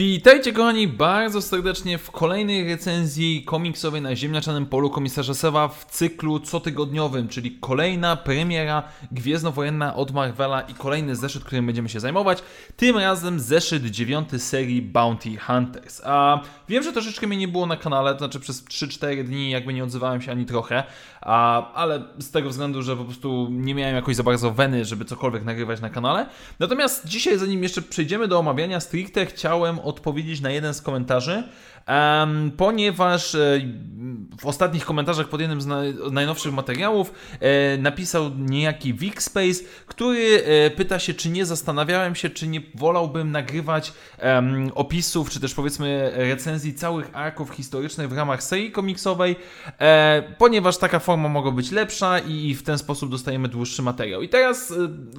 Witajcie kochani bardzo serdecznie w kolejnej recenzji komiksowej na ziemniaczanym polu komisarza Sewa w cyklu cotygodniowym, czyli kolejna premiera gwiezdnowojenna od Marvela i kolejny zeszyt, którym będziemy się zajmować. Tym razem zeszyt dziewiąty serii Bounty Hunters. A wiem, że troszeczkę mnie nie było na kanale, to znaczy przez 3-4 dni jakby nie odzywałem się ani trochę, a, ale z tego względu, że po prostu nie miałem jakoś za bardzo weny, żeby cokolwiek nagrywać na kanale. Natomiast dzisiaj, zanim jeszcze przejdziemy do omawiania stricte, chciałem odpowiedzieć na jeden z komentarzy, ponieważ e, w ostatnich komentarzach pod jednym z na, najnowszych materiałów e, napisał niejaki Vicspace, który e, pyta się, czy nie zastanawiałem się, czy nie wolałbym nagrywać opisów, czy też powiedzmy recenzji całych arków historycznych w ramach serii komiksowej, ponieważ taka forma mogła być lepsza i w ten sposób dostajemy dłuższy materiał. I teraz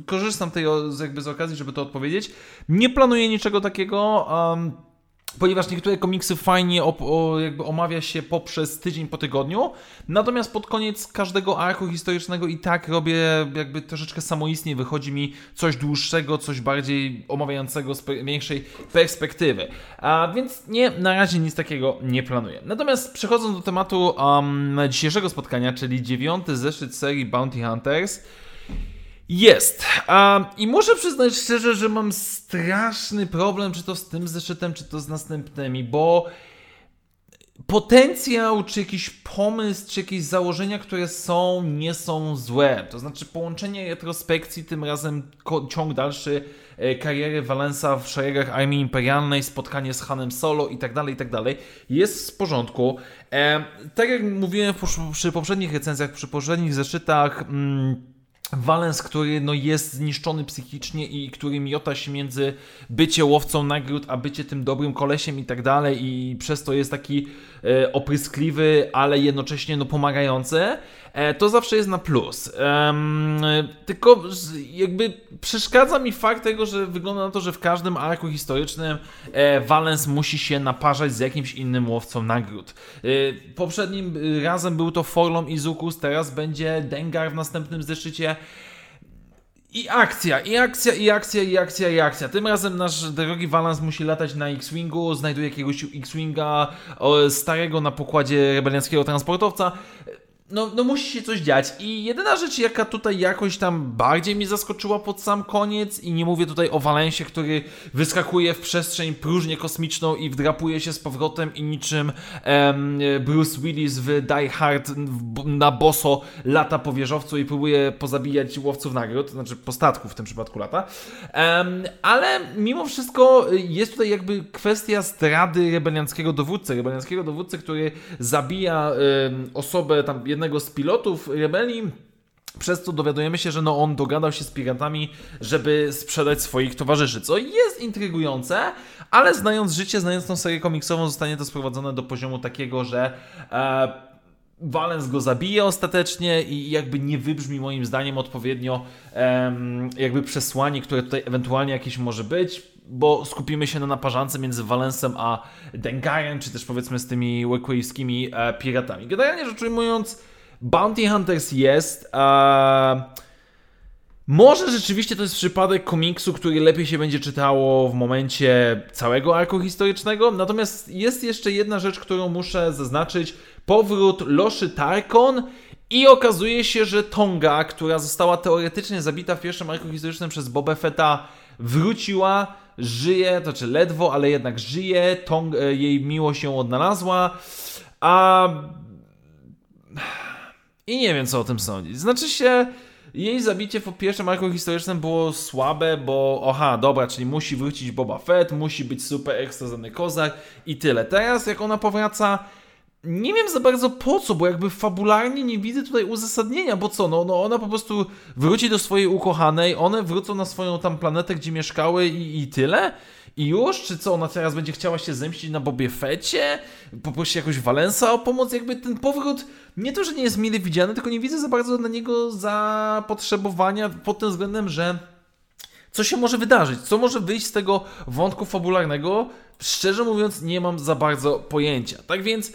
korzystam tej, jakby z okazji, żeby to odpowiedzieć. Nie planuję niczego takiego. Um, ponieważ niektóre komiksy fajnie op, o, jakby omawia się poprzez tydzień po tygodniu, natomiast pod koniec każdego arku historycznego i tak robię jakby troszeczkę samoistnie, wychodzi mi coś dłuższego, coś bardziej omawiającego z większej perspektywy. A więc nie, na razie nic takiego nie planuję. Natomiast przechodząc do tematu um, dzisiejszego spotkania, czyli dziewiąty zeszyt serii Bounty Hunters, jest. Um, I muszę przyznać szczerze, że mam straszny problem, czy to z tym zeszytem, czy to z następnymi, bo potencjał, czy jakiś pomysł, czy jakieś założenia, które są, nie są złe. To znaczy połączenie retrospekcji, tym razem ciąg dalszy e, kariery Valensa w szeregach Armii Imperialnej, spotkanie z Hanem Solo i tak dalej, i tak dalej, jest w porządku. E, tak jak mówiłem przy poprzednich recenzjach, przy poprzednich zeszytach... Mm, Valens, który no, jest zniszczony psychicznie i który miota się między bycie łowcą nagród, a bycie tym dobrym kolesiem i tak dalej i przez to jest taki e, opryskliwy, ale jednocześnie no, pomagający, to zawsze jest na plus. Tylko jakby przeszkadza mi fakt tego, że wygląda na to, że w każdym arku historycznym e, Valens musi się naparzać z jakimś innym łowcą nagród. E, poprzednim razem był to Forlom i Zukus, teraz będzie Dengar w następnym zeszycie. I akcja, i akcja, i akcja, i akcja, i akcja. Tym razem nasz drogi Valance musi latać na X-Wingu, znajduje jakiegoś X-Winga starego na pokładzie rebelianckiego transportowca no, no musi się coś dziać. I jedyna rzecz, jaka tutaj jakoś tam bardziej mi zaskoczyła pod sam koniec, i nie mówię tutaj o Walensie, który wyskakuje w przestrzeń próżnię kosmiczną i wdrapuje się z powrotem i niczym um, Bruce Willis w Die Hard na boso lata po wieżowcu i próbuje pozabijać łowców nagród, to znaczy postatków w tym przypadku lata. Um, ale mimo wszystko jest tutaj jakby kwestia zdrady rebelianckiego dowódcy. Rebelianckiego dowódcy, który zabija um, osobę tam jednego z pilotów rebelii, przez co dowiadujemy się, że no on dogadał się z piratami, żeby sprzedać swoich towarzyszy, co jest intrygujące, ale znając życie, znając tą serię komiksową, zostanie to sprowadzone do poziomu takiego, że e, Valens go zabije ostatecznie i jakby nie wybrzmi moim zdaniem odpowiednio jakby przesłanie, które tutaj ewentualnie jakieś może być, bo skupimy się na naparzance między Valensem a Dengarem, czy też powiedzmy z tymi łekłyjskimi e, piratami. Generalnie rzecz ujmując, Bounty Hunters jest. E, może rzeczywiście to jest przypadek komiksu, który lepiej się będzie czytało w momencie całego arku historycznego. Natomiast jest jeszcze jedna rzecz, którą muszę zaznaczyć. Powrót Loszy Tarkon i okazuje się, że Tonga, która została teoretycznie zabita w pierwszym arku historycznym przez Boba Fetta, wróciła, żyje, to znaczy ledwo, ale jednak żyje. Tong, e, jej miłość się odnalazła. A i nie wiem, co o tym sądzić. Znaczy się, jej zabicie w pierwszym arku historycznym było słabe, bo oha, dobra, czyli musi wrócić Boba Fett, musi być super ekstrazany kozak i tyle. Teraz, jak ona powraca, nie wiem za bardzo po co, bo jakby fabularnie nie widzę tutaj uzasadnienia, bo co, no, no ona po prostu wróci do swojej ukochanej, one wrócą na swoją tam planetę, gdzie mieszkały i, i tyle? I już? Czy co, ona teraz będzie chciała się zemścić na Bobie Fecie? Poprosi jakoś Valensa o pomoc? Jakby ten powrót nie to, że nie jest mile widziany, tylko nie widzę za bardzo na niego zapotrzebowania pod tym względem, że co się może wydarzyć? Co może wyjść z tego wątku fabularnego? Szczerze mówiąc, nie mam za bardzo pojęcia. Tak więc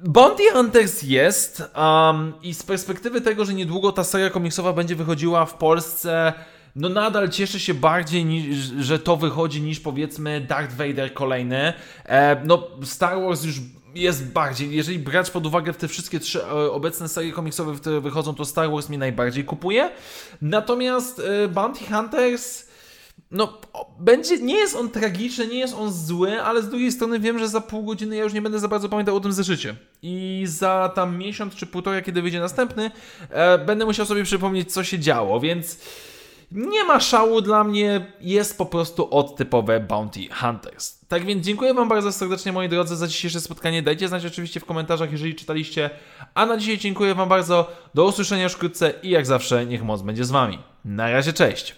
Bounty Hunters jest um, i z perspektywy tego, że niedługo ta seria komiksowa będzie wychodziła w Polsce, no nadal cieszę się bardziej, niż, że to wychodzi niż powiedzmy Darth Vader kolejny. E, no Star Wars już jest bardziej, jeżeli brać pod uwagę te wszystkie trzy e, obecne serie komiksowe, które wychodzą, to Star Wars mi najbardziej kupuje. Natomiast e, Bounty Hunters no, będzie, nie jest on tragiczny, nie jest on zły, ale z drugiej strony wiem, że za pół godziny ja już nie będę za bardzo pamiętał o tym zeszycie. I za tam miesiąc czy półtora, kiedy wyjdzie następny, e, będę musiał sobie przypomnieć, co się działo, więc nie ma szału dla mnie, jest po prostu odtypowe Bounty Hunters. Tak więc dziękuję Wam bardzo serdecznie, moi drodzy, za dzisiejsze spotkanie. Dajcie znać oczywiście w komentarzach, jeżeli czytaliście. A na dzisiaj dziękuję Wam bardzo. Do usłyszenia już wkrótce i jak zawsze, niech moc będzie z Wami. Na razie, cześć!